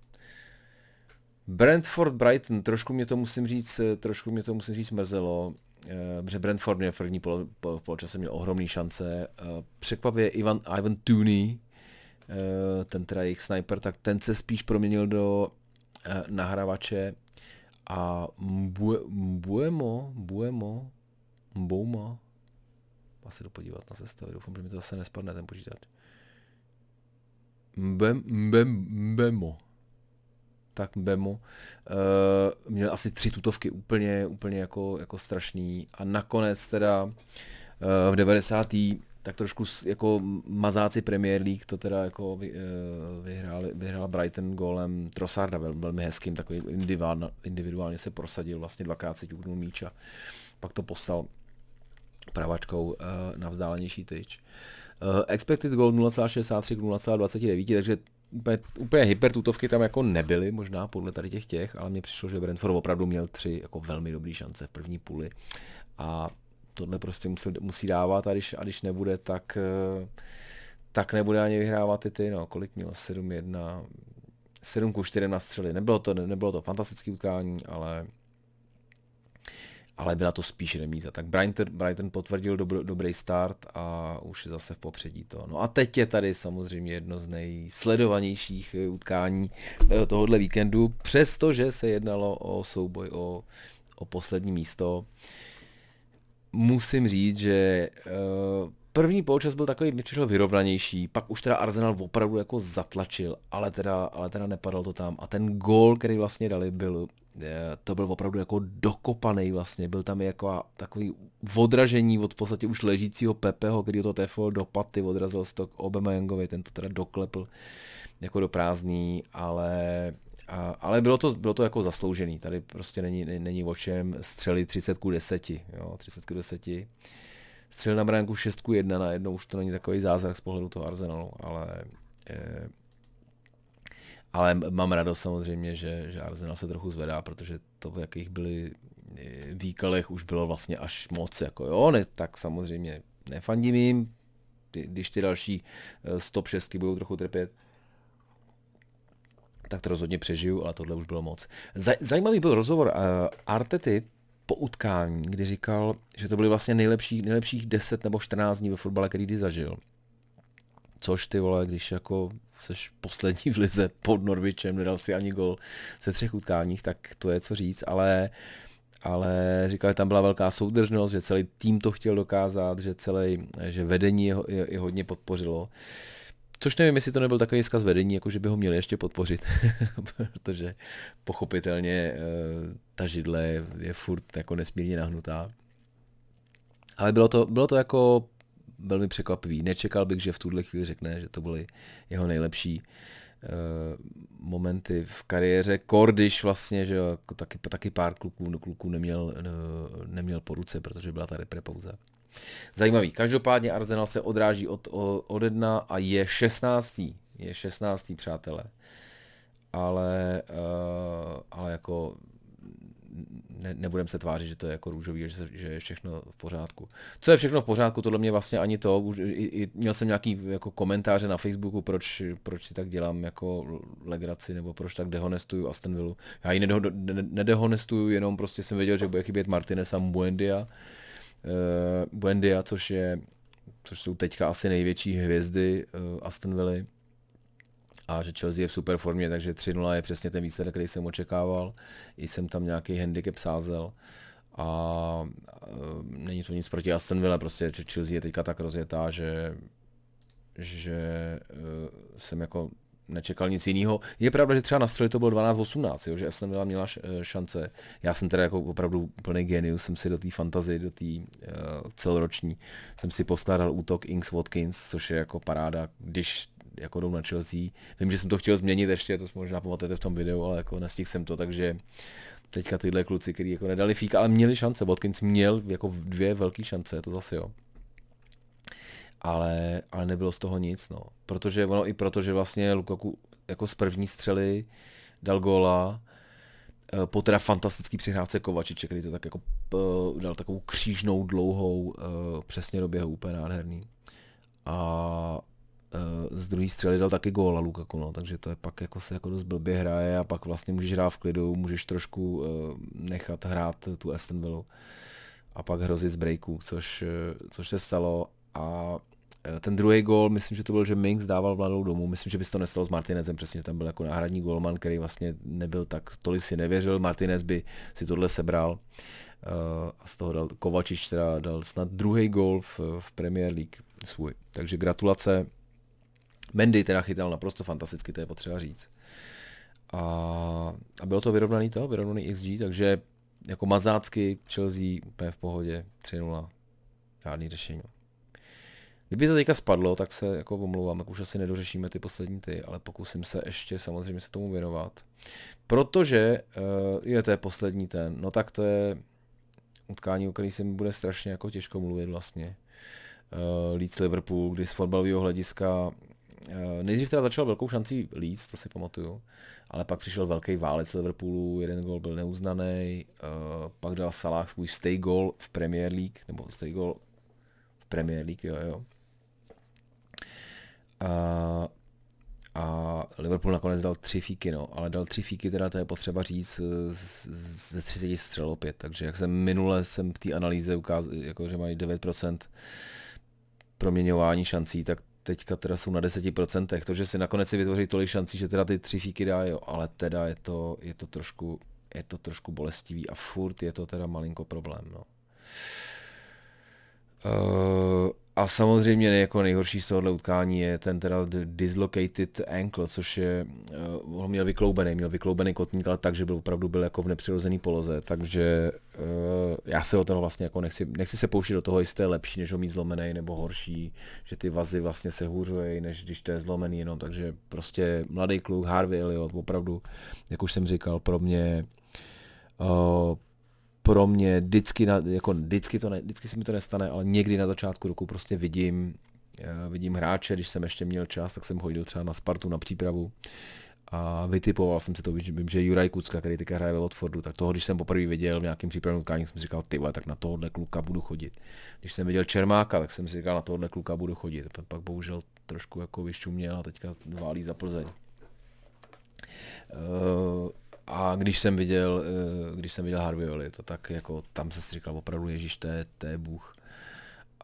Brentford Brighton, trošku mě to musím říct, trošku mě to musím říct mrzelo, eh, že Brentford měl v první pol, pol, poločase měl ohromné šance. Eh, překvapivě Ivan, Ivan Tooney, eh, ten teda jejich sniper, tak ten se spíš proměnil do nahrávače a Buemo, Buemo, Bouma, asi to podívat na sestavy, doufám, že mi to zase nespadne ten počítač. Mbem, mbem, mbemo tak Bemu, uh, měl asi tři tutovky úplně, úplně jako, jako strašný a nakonec teda uh, v 90. tak trošku jako mazáci Premier League to teda jako vy, uh, vyhráli, vyhrál Brighton golem Trossarda vel, velmi hezkým, takový individuálně, individuálně se prosadil, vlastně dvakrát se ťuknul míč a pak to poslal pravačkou uh, na vzdálenější tyč. Uh, expected goal 0,63 k 0,29, takže úplně, úplně hypertutovky tam jako nebyly, možná podle tady těch těch, ale mně přišlo, že Brentford opravdu měl tři jako velmi dobré šance v první půli a tohle prostě musí, musí dávat a když, a když nebude, tak, eh, tak nebude ani vyhrávat ty ty, no kolik měl, 7-1, 7 ku 4 na. Nebylo to, nebylo to fantastické utkání, ale ale byla to spíš remíza. Tak Brighton, Brighton potvrdil dobr, dobrý start a už je zase v popředí to. No a teď je tady samozřejmě jedno z nejsledovanějších eh, utkání eh, tohohle víkendu, přestože se jednalo o souboj o, o poslední místo. Musím říct, že uh, první poločas byl takový, mi přišel vyrovnanější, pak už teda Arsenal opravdu jako zatlačil, ale teda, ale teda nepadal to tam. A ten gól, který vlastně dali, byl to byl opravdu jako dokopaný vlastně, byl tam jako takový odražení od v podstatě už ležícího Pepeho, který to tefo do paty, odrazil se to k Obama ten to teda doklepl jako do prázdný, ale a, ale bylo to, bylo to jako zasloužený. Tady prostě není, není o čem střelit 30 ku 10. Jo, 30 ku 10. Střelil na bránku 6 ku 1 na jednou, už to není takový zázrak z pohledu toho Arsenalu, ale eh, ale mám radost samozřejmě, že, že Arsenal se trochu zvedá, protože to, v jakých byli eh, výkalech, už bylo vlastně až moc. Jako jo, ne, tak samozřejmě nefandím jim, když ty další eh, stop šestky budou trochu trpět, tak to rozhodně přežiju, ale tohle už bylo moc. Zajímavý byl rozhovor uh, Artety po utkání, kdy říkal, že to byly vlastně nejlepší, nejlepších 10 nebo 14 dní ve fotbale, který kdy zažil. Což ty vole, když jako seš poslední v lize pod Norvičem, nedal si ani gol ze třech utkáních, tak to je co říct, ale ale říkal, že tam byla velká soudržnost, že celý tým to chtěl dokázat, že celý, že vedení je, je, je hodně podpořilo. Což nevím, jestli to nebyl takový zkaz vedení, jako že by ho měli ještě podpořit, <laughs> protože pochopitelně eh, ta židle je furt jako nesmírně nahnutá. Ale bylo to, bylo to jako velmi překvapivý. Nečekal bych, že v tuhle chvíli řekne, že to byly jeho nejlepší uh, momenty v kariéře. Kordiš vlastně, že jako taky, taky pár kluků, kluků neměl, uh, neměl po ruce, protože byla ta reprepauza. Zajímavý. Každopádně Arsenal se odráží od, od jedna a je 16. Je 16. přátelé. Ale, uh, ale jako ne, nebudem se tvářit, že to je jako růžový, že, že je všechno v pořádku. Co je všechno v pořádku, tohle mě vlastně ani to, už, i, i, měl jsem nějaký jako komentáře na Facebooku, proč, proč si tak dělám jako legraci, nebo proč tak dehonestuju Aston Villa. Já ji nedeho, ne, nedehonestuju, jenom prostě jsem věděl, že bude chybět Martinez a Buendia, uh, Buendia, což je což jsou teďka asi největší hvězdy uh, Aston Villa a že Chelsea je v super formě, takže 3-0 je přesně ten výsledek, který jsem očekával. I jsem tam nějaký handicap sázel a uh, není to nic proti Aston Villa, prostě Chelsea je teďka tak rozjetá, že že uh, jsem jako nečekal nic jiného. Je pravda, že třeba na střeli to bylo 12-18, že Aston Villa měla šance. Já jsem teda jako opravdu úplný genius, jsem si do té fantazy, do té uh, celoroční, jsem si poskládal útok Ings Watkins, což je jako paráda, když jako jdou na Chelsea. Vím, že jsem to chtěl změnit ještě, to možná pamatujete v tom videu, ale jako nestihl jsem to, takže teďka tyhle kluci, kteří jako nedali fík, ale měli šance. Watkins měl jako dvě velké šance, to zase jo ale, ale nebylo z toho nic, no. Protože ono i proto, že vlastně Lukaku jako z první střely dal góla, eh, po teda fantastický přihrávce Kovačiče, který to tak jako eh, dal takovou křížnou, dlouhou, eh, přesně do běhu, úplně nádherný. A z druhé střely dal taky góla Lukaku, no, takže to je pak jako se jako dost blbě hraje a pak vlastně můžeš hrát v klidu, můžeš trošku nechat hrát tu Aston Villa a pak hrozit z breaků, což, což se stalo a Eh, ten druhý gol, myslím, že to byl, že Minks dával mladou domů. Myslím, že by se to nestalo s Martinezem, přesně, tam byl jako náhradní golman, který vlastně nebyl tak, tolik si nevěřil. Martinez by si tohle sebral. A z toho dal Kovačič, teda dal snad druhý gol v, v Premier League svůj. Takže gratulace. Mendy teda chytal naprosto fantasticky, to je potřeba říct. A, a bylo to vyrovnaný to, vyrovnaný XG, takže jako mazácky Chelsea úplně v pohodě, 3-0, žádný řešení. Kdyby to teďka spadlo, tak se jako omlouvám, tak už asi nedořešíme ty poslední ty, ale pokusím se ještě samozřejmě se tomu věnovat. Protože uh, je to je poslední ten, no tak to je utkání, o který se mi bude strašně jako těžko mluvit vlastně. Uh, Leeds Liverpool, kdy z fotbalového hlediska nejdřív teda začal velkou šancí Leeds, to si pamatuju, ale pak přišel velký válec Liverpoolu, jeden gol byl neuznaný, uh, pak dal Salah svůj stay goal v Premier League, nebo stay goal v Premier League, jo, jo. A, a Liverpool nakonec dal tři fíky, no, ale dal tři fíky, teda to je potřeba říct ze 30 střel opět, takže jak jsem minule jsem v té analýze ukázal, jako, že mají 9% proměňování šancí, tak teďka teda jsou na 10%, to, že si nakonec si vytvoří tolik šancí, že teda ty tři fíky dá, jo, ale teda je to, je to trošku, je to trošku bolestivý a furt je to teda malinko problém, no. Uh, a samozřejmě jako nejhorší z tohohle utkání je ten teda dislocated ankle, což je, uh, on měl vykloubený, měl vykloubený kotník, ale tak, že byl opravdu byl jako v nepřirozený poloze, takže uh, já se o toho vlastně jako nechci, nechci se pouštět do toho, jestli to je lepší, než ho mít zlomený, nebo horší, že ty vazy vlastně se hůřují, než když to je zlomený jenom, takže prostě mladý kluk, Harvey Elliot, opravdu, jak už jsem říkal, pro mě uh, pro mě vždycky, na, jako vždycky, to ne, vždycky se mi to nestane, ale někdy na začátku roku prostě vidím, uh, vidím hráče, když jsem ještě měl čas, tak jsem chodil třeba na Spartu na přípravu a vytipoval jsem si to, vím, že Juraj Kucka, který teďka hraje ve Watfordu, tak toho, když jsem poprvé viděl v nějakém přípravném utkání, jsem si říkal, ty tak na tohohle kluka budu chodit. Když jsem viděl Čermáka, tak jsem si říkal, na tohohle kluka budu chodit. Pak bohužel trošku jako vyšuměl a teďka válí za Plzeň. Uh, a když jsem viděl, uh, když jsem viděl Harvey to tak jako tam se si říkal opravdu Ježíš, to je, to je Bůh.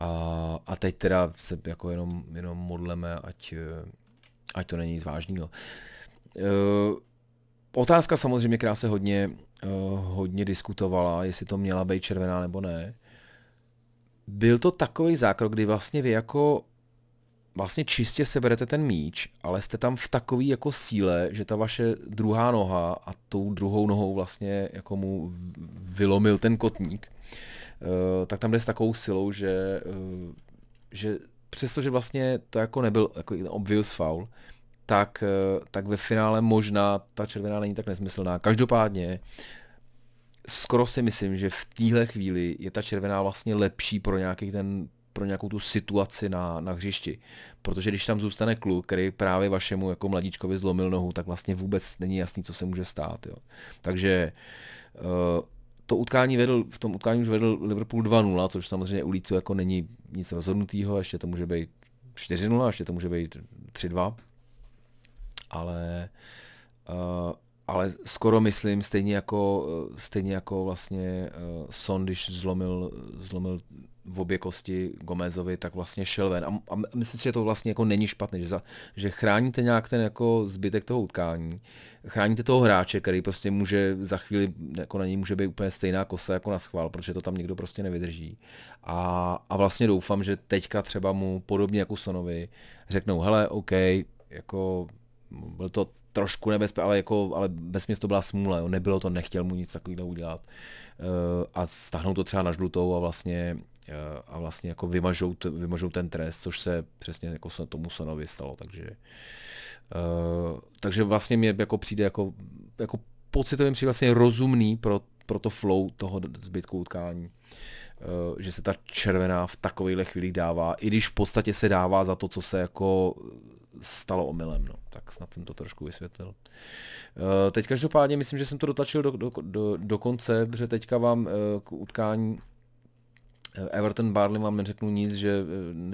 A, a teď teda se jako jenom, jenom modleme, ať, ať to není nic vážného. Uh, otázka samozřejmě, která se hodně, hodně diskutovala, jestli to měla být červená nebo ne. Byl to takový zákrok, kdy vlastně vy jako vlastně čistě seberete ten míč, ale jste tam v takový jako síle, že ta vaše druhá noha a tou druhou nohou vlastně jako mu vylomil ten kotník, uh, tak tam jde s takovou silou, že, uh, že přestože vlastně to jako nebyl jako obvious foul, tak, uh, tak ve finále možná ta červená není tak nesmyslná. Každopádně skoro si myslím, že v téhle chvíli je ta červená vlastně lepší pro nějaký ten pro nějakou tu situaci na, na hřišti. Protože když tam zůstane kluk, který právě vašemu jako mladíčkovi zlomil nohu, tak vlastně vůbec není jasný, co se může stát. Jo. Takže uh, to utkání vedl, v tom utkání už vedl Liverpool 2-0, což samozřejmě u Lícu jako není nic rozhodnutého, ještě to může být 4-0, ještě to může být 3-2. Ale uh, ale skoro myslím, stejně jako, stejně jako vlastně uh, Son, když zlomil, zlomil v obě kosti Gomezovi, tak vlastně šel ven. A, a myslím si, že to vlastně jako není špatné, že, za, že chráníte nějak ten jako zbytek toho utkání, chráníte toho hráče, který prostě může za chvíli, jako na něj může být úplně stejná kosa jako na schvál, protože to tam někdo prostě nevydrží. A, a vlastně doufám, že teďka třeba mu podobně jako Sonovi řeknou, hele, OK, jako byl to trošku nebezpečné, ale, jako, ale bez mě to byla smůla, jo. nebylo to, nechtěl mu nic takového udělat. Uh, a stáhnou to třeba na žlutou a vlastně, uh, a vlastně jako vymažou, t, vymažou ten trest, což se přesně jako se tomu Sonovi stalo, takže uh, takže vlastně mě jako přijde jako, jako pocitovým přijde vlastně rozumný pro, pro to flow toho zbytku utkání. Že se ta červená v takovýchhle chvílích dává, i když v podstatě se dává za to, co se jako stalo omylem, no. tak snad jsem to trošku vysvětlil. Uh, teď každopádně myslím, že jsem to dotlačil do, do, do, do konce, protože teďka vám uh, k utkání eh, Everton Barley vám neřeknu nic, že,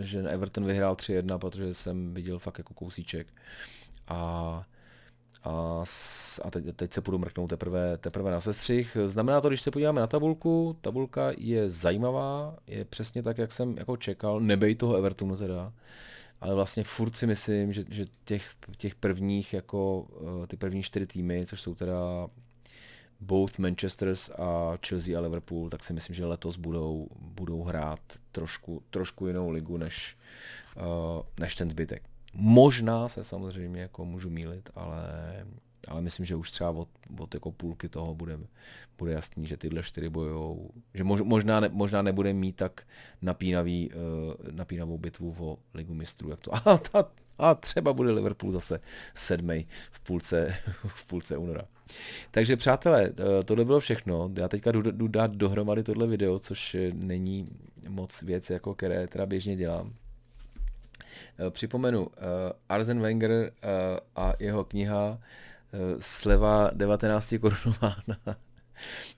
že Everton vyhrál 3-1, protože jsem viděl fakt jako kousíček. A, a, a teď, teď se půjdu mrknout teprve, teprve na sestřih. Znamená to, když se podíváme na tabulku, tabulka je zajímavá, je přesně tak, jak jsem jako čekal, nebej toho Evertonu teda ale vlastně furt si myslím, že, že těch, těch prvních, jako uh, ty první čtyři týmy, což jsou teda both Manchesters a Chelsea a Liverpool, tak si myslím, že letos budou, budou hrát trošku, trošku jinou ligu než, uh, než ten zbytek. Možná se samozřejmě jako můžu mílit, ale ale myslím, že už třeba od, od jako půlky toho bude, bude jasný, že tyhle čtyři bojou, že mož, možná, ne, možná nebude mít tak napínavý, uh, napínavou bitvu o ligu mistrů, jak to, <laughs> a, ta, a třeba bude Liverpool zase sedmý v půlce, <laughs> v půlce února. Takže přátelé, eh, tohle bylo všechno. Já teďka jdu, jdu dát dohromady tohle video, což není moc věc, jako které teda běžně dělám. Eh, připomenu, uh, Arzen Wenger uh, a jeho kniha sleva 19 korunová <laughs> na,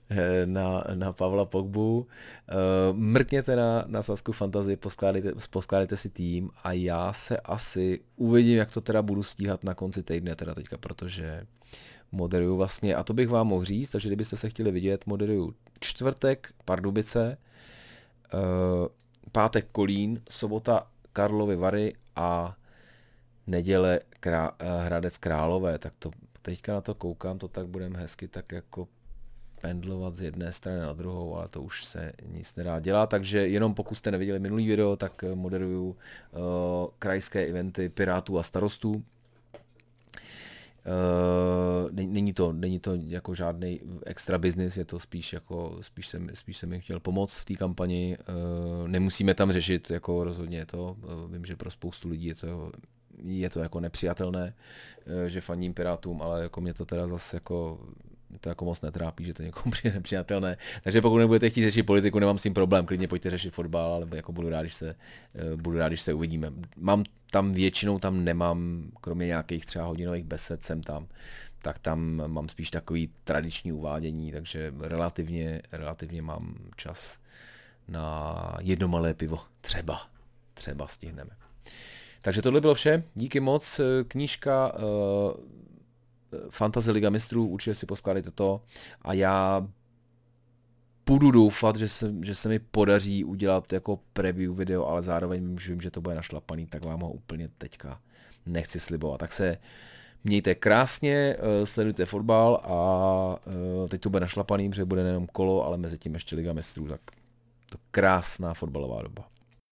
eh, na, na Pavla Pogbu. Eh, mrkněte na, na Sasku Fantasy, poskládejte, poskládejte si tým a já se asi uvidím, jak to teda budu stíhat na konci týdne teda teďka, protože moderuju vlastně, a to bych vám mohl říct, takže kdybyste se chtěli vidět, moderuju čtvrtek Pardubice, pátek Kolín, sobota Karlovy Vary a neděle Krá, Hradec Králové, tak to teďka na to koukám, to tak budeme hezky tak jako pendlovat z jedné strany na druhou, ale to už se nic nedá dělat, takže jenom pokud jste neviděli minulý video, tak moderuju uh, krajské eventy Pirátů a starostů, Uh, není, to, není to jako žádný extra business, je to spíš jako, spíš jsem, spíš jsem jim chtěl pomoct v té kampani. Uh, nemusíme tam řešit, jako rozhodně to, uh, vím, že pro spoustu lidí je to, je to jako nepřijatelné, uh, že faním Pirátům, ale jako mě to teda zase jako to jako moc netrápí, že to někomu <laughs> přijde nepřijatelné. Takže pokud nebudete chtít řešit politiku, nemám s tím problém, klidně pojďte řešit fotbal, ale jako budu rád, když se, eh, budu rád, když se uvidíme. Mám tam většinou tam nemám, kromě nějakých třeba hodinových besed jsem tam, tak tam mám spíš takový tradiční uvádění, takže relativně, relativně mám čas na jedno malé pivo. Třeba, třeba stihneme. Takže tohle bylo vše. Díky moc. Knížka uh, Fantasy Liga mistrů, určitě si poskládejte to a já budu doufat, že se, že se mi podaří udělat jako preview video, ale zároveň vím, že to bude našlapaný, tak vám ho úplně teďka nechci slibovat. Tak se mějte krásně, eh, sledujte fotbal a eh, teď to bude našlapaný, protože bude nejenom kolo, ale mezi tím ještě Liga mistrů, tak to krásná fotbalová doba.